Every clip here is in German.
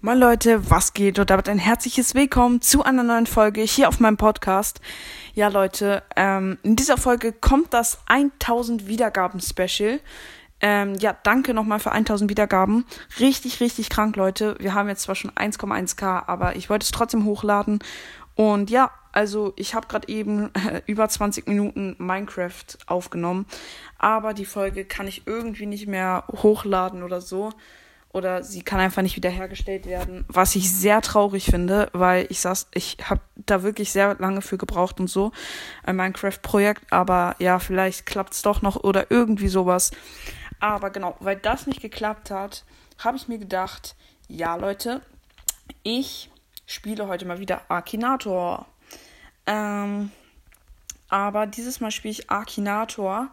Moin Leute, was geht? Und damit ein herzliches Willkommen zu einer neuen Folge hier auf meinem Podcast. Ja Leute, ähm, in dieser Folge kommt das 1000 Wiedergaben Special. Ähm, ja, danke nochmal für 1000 Wiedergaben. Richtig, richtig krank, Leute. Wir haben jetzt zwar schon 1,1k, aber ich wollte es trotzdem hochladen. Und ja, also ich habe gerade eben äh, über 20 Minuten Minecraft aufgenommen, aber die Folge kann ich irgendwie nicht mehr hochladen oder so oder sie kann einfach nicht wiederhergestellt werden, was ich sehr traurig finde, weil ich saß, ich habe da wirklich sehr lange für gebraucht und so ein Minecraft-Projekt, aber ja, vielleicht klappt's doch noch oder irgendwie sowas. Aber genau, weil das nicht geklappt hat, habe ich mir gedacht, ja Leute, ich spiele heute mal wieder Akinator. Ähm, aber dieses Mal spiele ich Akinator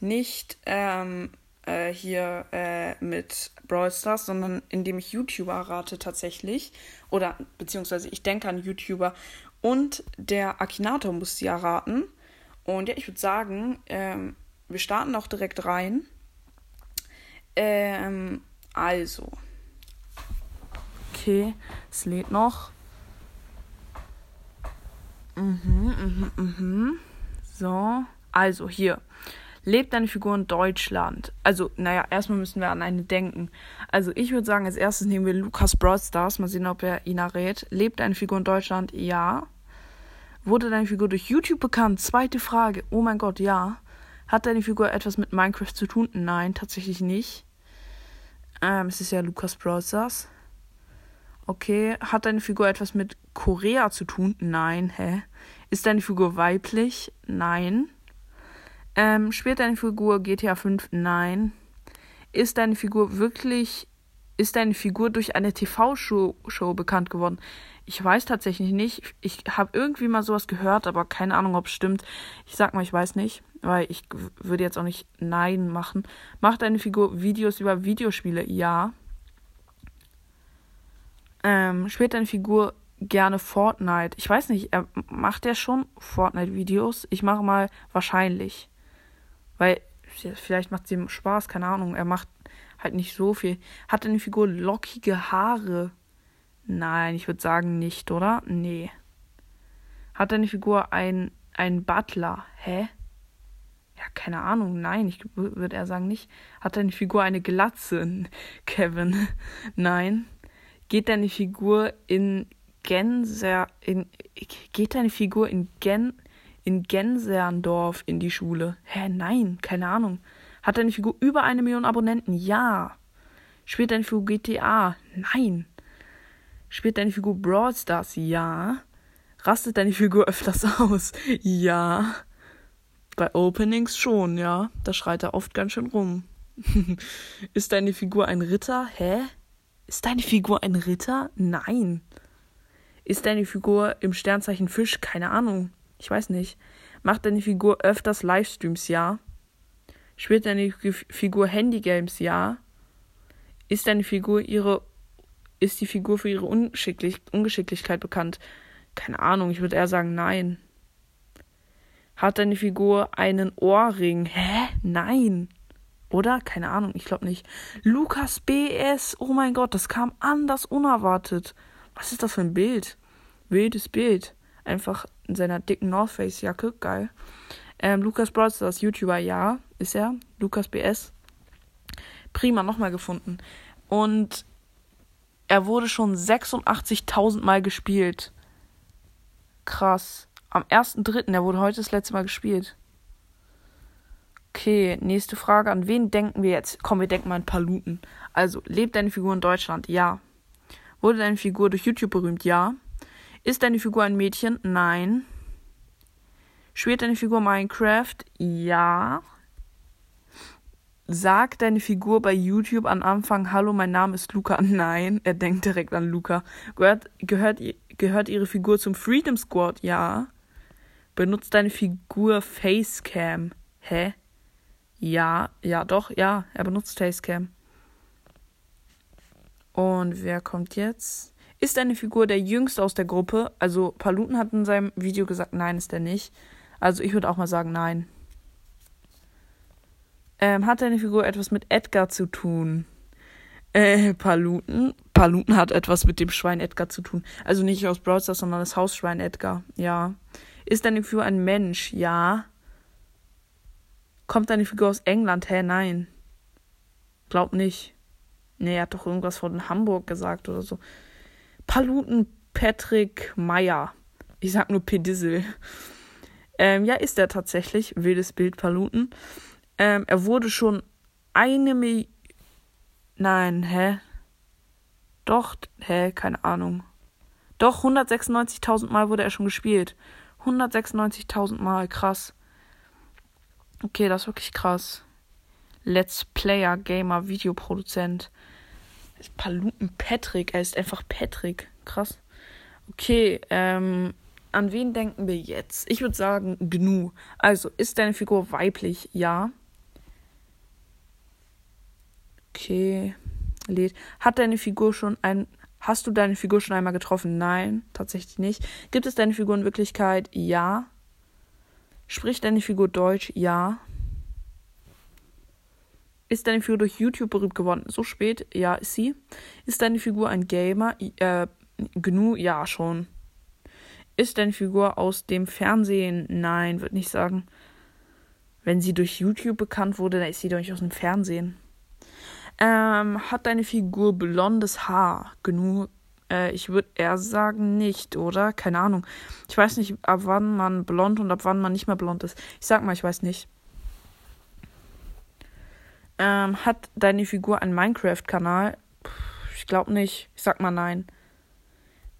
nicht ähm, äh, hier äh, mit Brawl Stars, sondern indem ich YouTuber rate tatsächlich. Oder beziehungsweise ich denke an YouTuber. Und der Akinator muss sie erraten. Und ja, ich würde sagen, ähm, wir starten auch direkt rein. Ähm, also. Okay, es lädt noch. Mhm, mhm, mhm. So. Also hier. Lebt deine Figur in Deutschland? Also, naja, erstmal müssen wir an eine denken. Also, ich würde sagen, als erstes nehmen wir Lukas Broadstars. Mal sehen, ob er ihn errät. Lebt deine Figur in Deutschland? Ja. Wurde deine Figur durch YouTube bekannt? Zweite Frage. Oh mein Gott, ja. Hat deine Figur etwas mit Minecraft zu tun? Nein, tatsächlich nicht. Ähm, es ist ja Lukas Broadstars. Okay. Hat deine Figur etwas mit Korea zu tun? Nein. Hä? Ist deine Figur weiblich? Nein. Ähm, spielt deine Figur GTA 5? Nein. Ist deine Figur wirklich, ist deine Figur durch eine TV-Show Show bekannt geworden? Ich weiß tatsächlich nicht. Ich habe irgendwie mal sowas gehört, aber keine Ahnung, ob es stimmt. Ich sag mal, ich weiß nicht, weil ich würde jetzt auch nicht Nein machen. Macht deine Figur Videos über Videospiele? Ja. Ähm, spielt deine Figur gerne Fortnite? Ich weiß nicht, macht ja schon Fortnite-Videos. Ich mache mal wahrscheinlich. Weil vielleicht macht es ihm Spaß, keine Ahnung. Er macht halt nicht so viel. Hat eine Figur lockige Haare? Nein, ich würde sagen nicht, oder? Nee. Hat deine Figur ein, ein Butler? Hä? Ja, keine Ahnung. Nein, ich würde eher sagen nicht. Hat deine Figur eine Glatze? Kevin? Nein. Geht deine Figur in Gänser in geht deine Figur in Gen in Gänserndorf in die Schule? Hä, nein, keine Ahnung. Hat deine Figur über eine Million Abonnenten? Ja. Spielt deine Figur GTA? Nein. Spielt deine Figur Brawl Stars? Ja. Rastet deine Figur öfters aus? Ja. Bei Openings schon, ja. Da schreit er oft ganz schön rum. Ist deine Figur ein Ritter? Hä? Ist deine Figur ein Ritter? Nein. Ist deine Figur im Sternzeichen Fisch? Keine Ahnung. Ich weiß nicht. Macht deine Figur öfters Livestreams? Ja. Spielt deine Figur Handygames? Ja. Ist deine Figur ihre. Ist die Figur für ihre Unschicklich Ungeschicklichkeit bekannt? Keine Ahnung, ich würde eher sagen nein. Hat deine Figur einen Ohrring? Hä? Nein. Oder? Keine Ahnung, ich glaube nicht. Lukas BS, oh mein Gott, das kam anders unerwartet. Was ist das für ein Bild? Wildes Bild. Einfach in seiner dicken North Face Jacke. Geil. Ähm, Lukas Broadstars, YouTuber, ja, ist er. Lukas BS. Prima, nochmal gefunden. Und er wurde schon 86.000 Mal gespielt. Krass. Am 1.3., er wurde heute das letzte Mal gespielt. Okay, nächste Frage. An wen denken wir jetzt? Komm, wir denken mal an Paluten. Also, lebt deine Figur in Deutschland? Ja. Wurde deine Figur durch YouTube berühmt? Ja. Ist deine Figur ein Mädchen? Nein. Spielt deine Figur Minecraft? Ja. Sagt deine Figur bei YouTube am Anfang, hallo, mein Name ist Luca? Nein, er denkt direkt an Luca. Gehört, gehört, gehört ihre Figur zum Freedom Squad? Ja. Benutzt deine Figur Facecam? Hä? Ja, ja, doch, ja, er benutzt Facecam. Und wer kommt jetzt? Ist eine Figur der jüngste aus der Gruppe? Also Paluten hat in seinem Video gesagt, nein, ist er nicht. Also ich würde auch mal sagen, nein. Ähm, hat deine Figur etwas mit Edgar zu tun? Äh, Paluten. Paluten hat etwas mit dem Schwein Edgar zu tun. Also nicht aus Brawl Stars, sondern das Hausschwein Edgar. Ja. Ist deine Figur ein Mensch? Ja. Kommt deine Figur aus England? Hä, nein. Glaub nicht. Nee, er hat doch irgendwas von Hamburg gesagt oder so. Paluten Patrick Meyer. Ich sag nur Pedissel. Ähm, ja, ist er tatsächlich. Wildes Bild Paluten. Ähm, er wurde schon eine Million. Nein, hä? Doch, hä? Keine Ahnung. Doch, 196.000 Mal wurde er schon gespielt. 196.000 Mal, krass. Okay, das ist wirklich krass. Let's Player, Gamer, Videoproduzent. Paluten Patrick, er ist einfach Patrick. Krass. Okay, ähm, an wen denken wir jetzt? Ich würde sagen, Gnu. Also, ist deine Figur weiblich? Ja. Okay. Lädt. Hat deine Figur schon ein. Hast du deine Figur schon einmal getroffen? Nein, tatsächlich nicht. Gibt es deine Figur in Wirklichkeit? Ja. Spricht deine Figur Deutsch? Ja. Ist deine Figur durch YouTube berühmt geworden? So spät? Ja, ist sie. Ist deine Figur ein Gamer? Äh, Gnu? Ja, schon. Ist deine Figur aus dem Fernsehen? Nein, würde nicht sagen. Wenn sie durch YouTube bekannt wurde, dann ist sie doch nicht aus dem Fernsehen. Ähm, hat deine Figur blondes Haar? Genug? Äh, ich würde eher sagen nicht, oder? Keine Ahnung. Ich weiß nicht, ab wann man blond und ab wann man nicht mehr blond ist. Ich sag mal, ich weiß nicht. Ähm, hat deine Figur einen Minecraft-Kanal? Ich glaube nicht. Ich sag mal nein.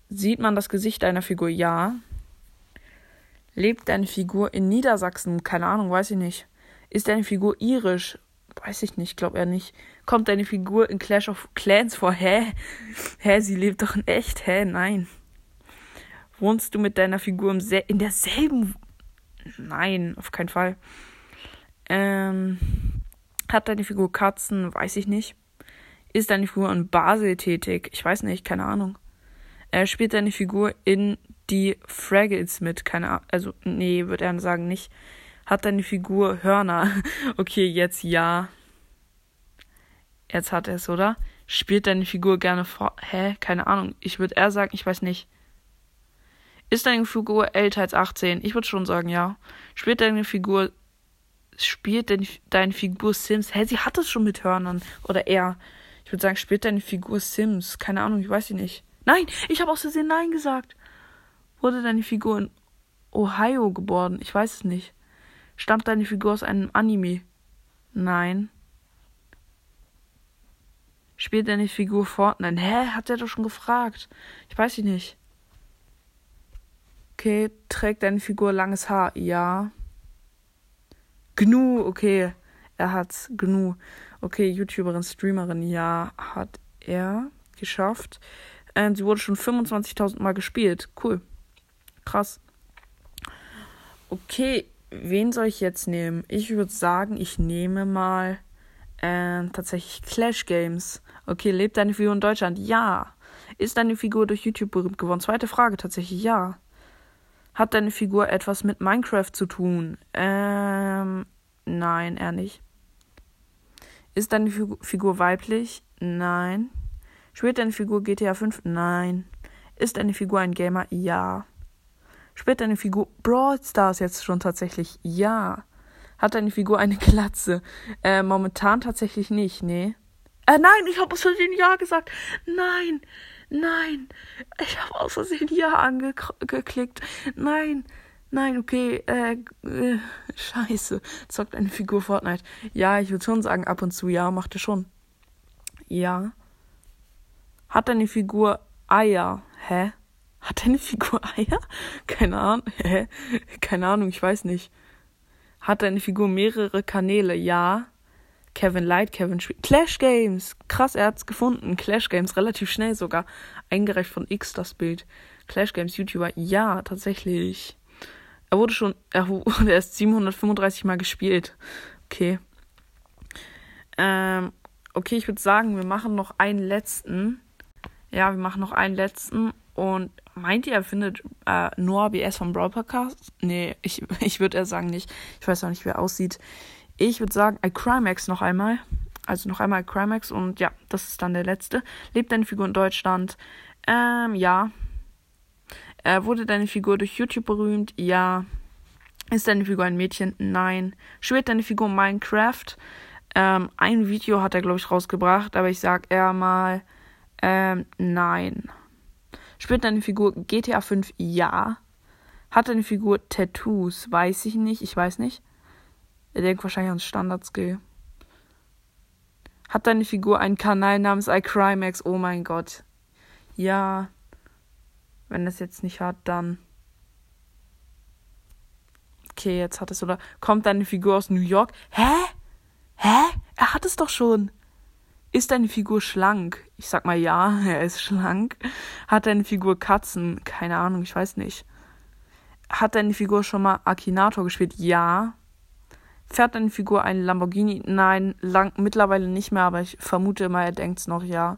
Sieht man das Gesicht deiner Figur? Ja. Lebt deine Figur in Niedersachsen? Keine Ahnung, weiß ich nicht. Ist deine Figur irisch? Weiß ich nicht, glaube er nicht. Kommt deine Figur in Clash of Clans vor? Hä? Hä, sie lebt doch in echt? Hä, nein. Wohnst du mit deiner Figur im in derselben? Nein, auf keinen Fall. Ähm, hat deine Figur Katzen? Weiß ich nicht. Ist deine Figur in Basel tätig? Ich weiß nicht, keine Ahnung. Er spielt deine Figur in die Fraggles mit? Keine Ahnung. Also, nee, würde er sagen, nicht. Hat deine Figur Hörner? Okay, jetzt ja. Jetzt hat er es, oder? Spielt deine Figur gerne vor. Hä? Keine Ahnung. Ich würde eher sagen, ich weiß nicht. Ist deine Figur älter als 18? Ich würde schon sagen, ja. Spielt deine Figur. Spielt deine, deine Figur Sims? Hä, sie hat es schon mit Hörnern. Oder er. Ich würde sagen, spielt deine Figur Sims? Keine Ahnung, ich weiß sie nicht. Nein, ich habe aus Versehen Nein gesagt. Wurde deine Figur in Ohio geboren? Ich weiß es nicht. Stammt deine Figur aus einem Anime? Nein. Spielt deine Figur Fortnite? Hä? Hat er doch schon gefragt. Ich weiß nicht. Okay, trägt deine Figur langes Haar? Ja. Gnu, okay. Er hat's. Gnu. Okay, YouTuberin, Streamerin, ja, hat er geschafft. Ähm, sie wurde schon 25.000 Mal gespielt. Cool. Krass. Okay, wen soll ich jetzt nehmen? Ich würde sagen, ich nehme mal äh, tatsächlich Clash Games. Okay, lebt deine Figur in Deutschland? Ja. Ist deine Figur durch YouTube berühmt geworden? Zweite Frage tatsächlich ja. Hat deine Figur etwas mit Minecraft zu tun? Ähm, nein, eher nicht. Ist deine Figur weiblich? Nein. Spielt deine Figur GTA 5? Nein. Ist deine Figur ein Gamer? Ja. Spielt deine Figur Brawl Stars jetzt schon tatsächlich? Ja. Hat deine Figur eine Glatze? Äh, momentan tatsächlich nicht, nee. Äh, nein, ich habe aus Versehen Ja gesagt. Nein, nein. Ich habe aus Versehen Ja angeklickt. Nein, nein, okay. Äh, äh, scheiße. Zockt eine Figur Fortnite. Ja, ich würde schon sagen, ab und zu ja, macht er schon. Ja. Hat deine Figur Eier? Hä? Hat deine Figur Eier? Keine Ahnung. Hä? Keine Ahnung, ich weiß nicht. Hat deine Figur mehrere Kanäle? Ja. Kevin Light, Kevin Schwie Clash Games. Krass, er hat's gefunden. Clash Games, relativ schnell sogar. Eingereicht von X das Bild. Clash Games YouTuber. Ja, tatsächlich. Er wurde schon, er wurde erst 735 Mal gespielt. Okay. Ähm, okay, ich würde sagen, wir machen noch einen letzten. Ja, wir machen noch einen letzten. Und meint ihr, er findet äh, Noah BS vom Brawl Podcast? Nee, ich, ich würde eher sagen nicht. Ich weiß auch nicht, wie er aussieht. Ich würde sagen, I Crimex noch einmal. Also noch einmal Crimex und ja, das ist dann der letzte. Lebt deine Figur in Deutschland? Ähm, ja. Äh, wurde deine Figur durch YouTube berühmt? Ja. Ist deine Figur ein Mädchen? Nein. Spielt deine Figur Minecraft? Ähm, ein Video hat er, glaube ich, rausgebracht, aber ich sag eher mal, ähm, nein. Spielt deine Figur GTA 5? Ja. Hat deine Figur Tattoos? Weiß ich nicht, ich weiß nicht. Er denkt wahrscheinlich an Standard-Skill. Hat deine Figur einen Kanal namens iCrimex? Oh mein Gott. Ja. Wenn das jetzt nicht hat, dann. Okay, jetzt hat es oder kommt deine Figur aus New York? Hä? Hä? Er hat es doch schon. Ist deine Figur schlank? Ich sag mal ja, er ist schlank. Hat deine Figur Katzen? Keine Ahnung, ich weiß nicht. Hat deine Figur schon mal Akinator gespielt? Ja. Fährt deine Figur einen Lamborghini? Nein, lang, mittlerweile nicht mehr, aber ich vermute mal, er denkt's noch, ja.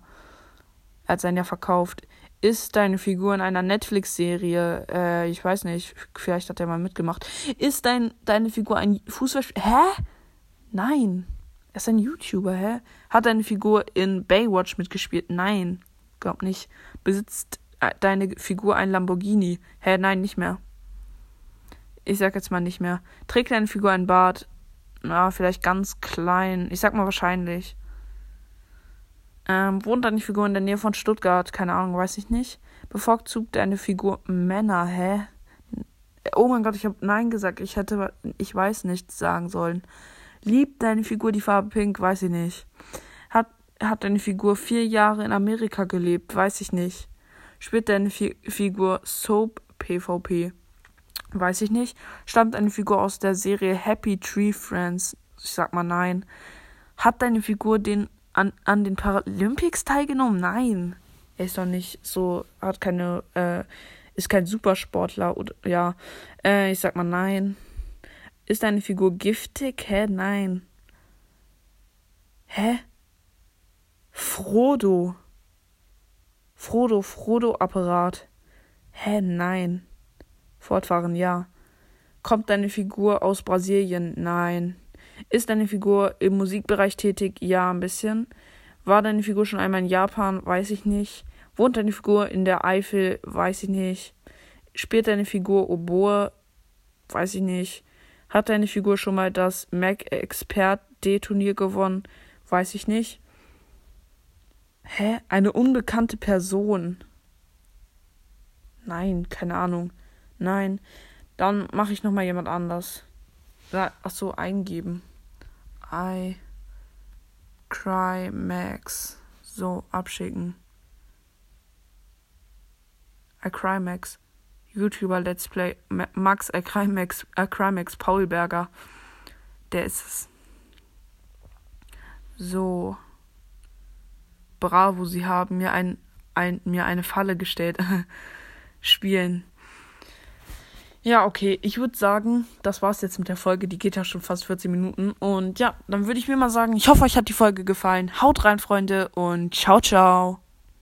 Er hat sein ja verkauft. Ist deine Figur in einer Netflix-Serie? Äh, ich weiß nicht. Vielleicht hat er mal mitgemacht. Ist dein, deine Figur ein Fußballspieler? Hä? Nein. Er ist ein YouTuber, hä? Hat deine Figur in Baywatch mitgespielt? Nein. Glaub nicht. Besitzt äh, deine Figur ein Lamborghini? Hä? Nein, nicht mehr. Ich sag jetzt mal nicht mehr. Trägt deine Figur ein Bart? Na, vielleicht ganz klein. Ich sag mal wahrscheinlich. Ähm, wohnt deine Figur in der Nähe von Stuttgart? Keine Ahnung, weiß ich nicht. Bevorzugt deine Figur Männer? Hä? Oh mein Gott, ich habe Nein gesagt. Ich hätte, ich weiß nichts sagen sollen. Liebt deine Figur die Farbe Pink? Weiß ich nicht. Hat, hat deine Figur vier Jahre in Amerika gelebt? Weiß ich nicht. Spielt deine Fi Figur Soap PvP? Weiß ich nicht. Stammt eine Figur aus der Serie Happy Tree Friends? Ich sag mal nein. Hat deine Figur den an, an den Paralympics teilgenommen? Nein. Er ist doch nicht so, hat keine, äh, ist kein Supersportler oder ja. Äh, ich sag mal nein. Ist deine Figur giftig? Hä? Nein. Hä? Frodo. Frodo, Frodo-Apparat. Hä? Nein. Fortfahren, ja. Kommt deine Figur aus Brasilien? Nein. Ist deine Figur im Musikbereich tätig? Ja, ein bisschen. War deine Figur schon einmal in Japan? Weiß ich nicht. Wohnt deine Figur in der Eifel? Weiß ich nicht. Spielt deine Figur Oboe? Weiß ich nicht. Hat deine Figur schon mal das Mac Expert D-Turnier gewonnen? Weiß ich nicht. Hä? Eine unbekannte Person? Nein, keine Ahnung. Nein. Dann mache ich nochmal jemand anders. Ach so, eingeben. I cry Max. So, abschicken. I cry Max. YouTuber Let's Play. Max I cry Max, I cry Max Paulberger. Der ist es. So. Bravo, sie haben mir ein, ein mir eine Falle gestellt. Spielen. Ja, okay. Ich würde sagen, das war's jetzt mit der Folge. Die geht ja schon fast 14 Minuten. Und ja, dann würde ich mir mal sagen, ich hoffe, euch hat die Folge gefallen. Haut rein, Freunde, und ciao, ciao.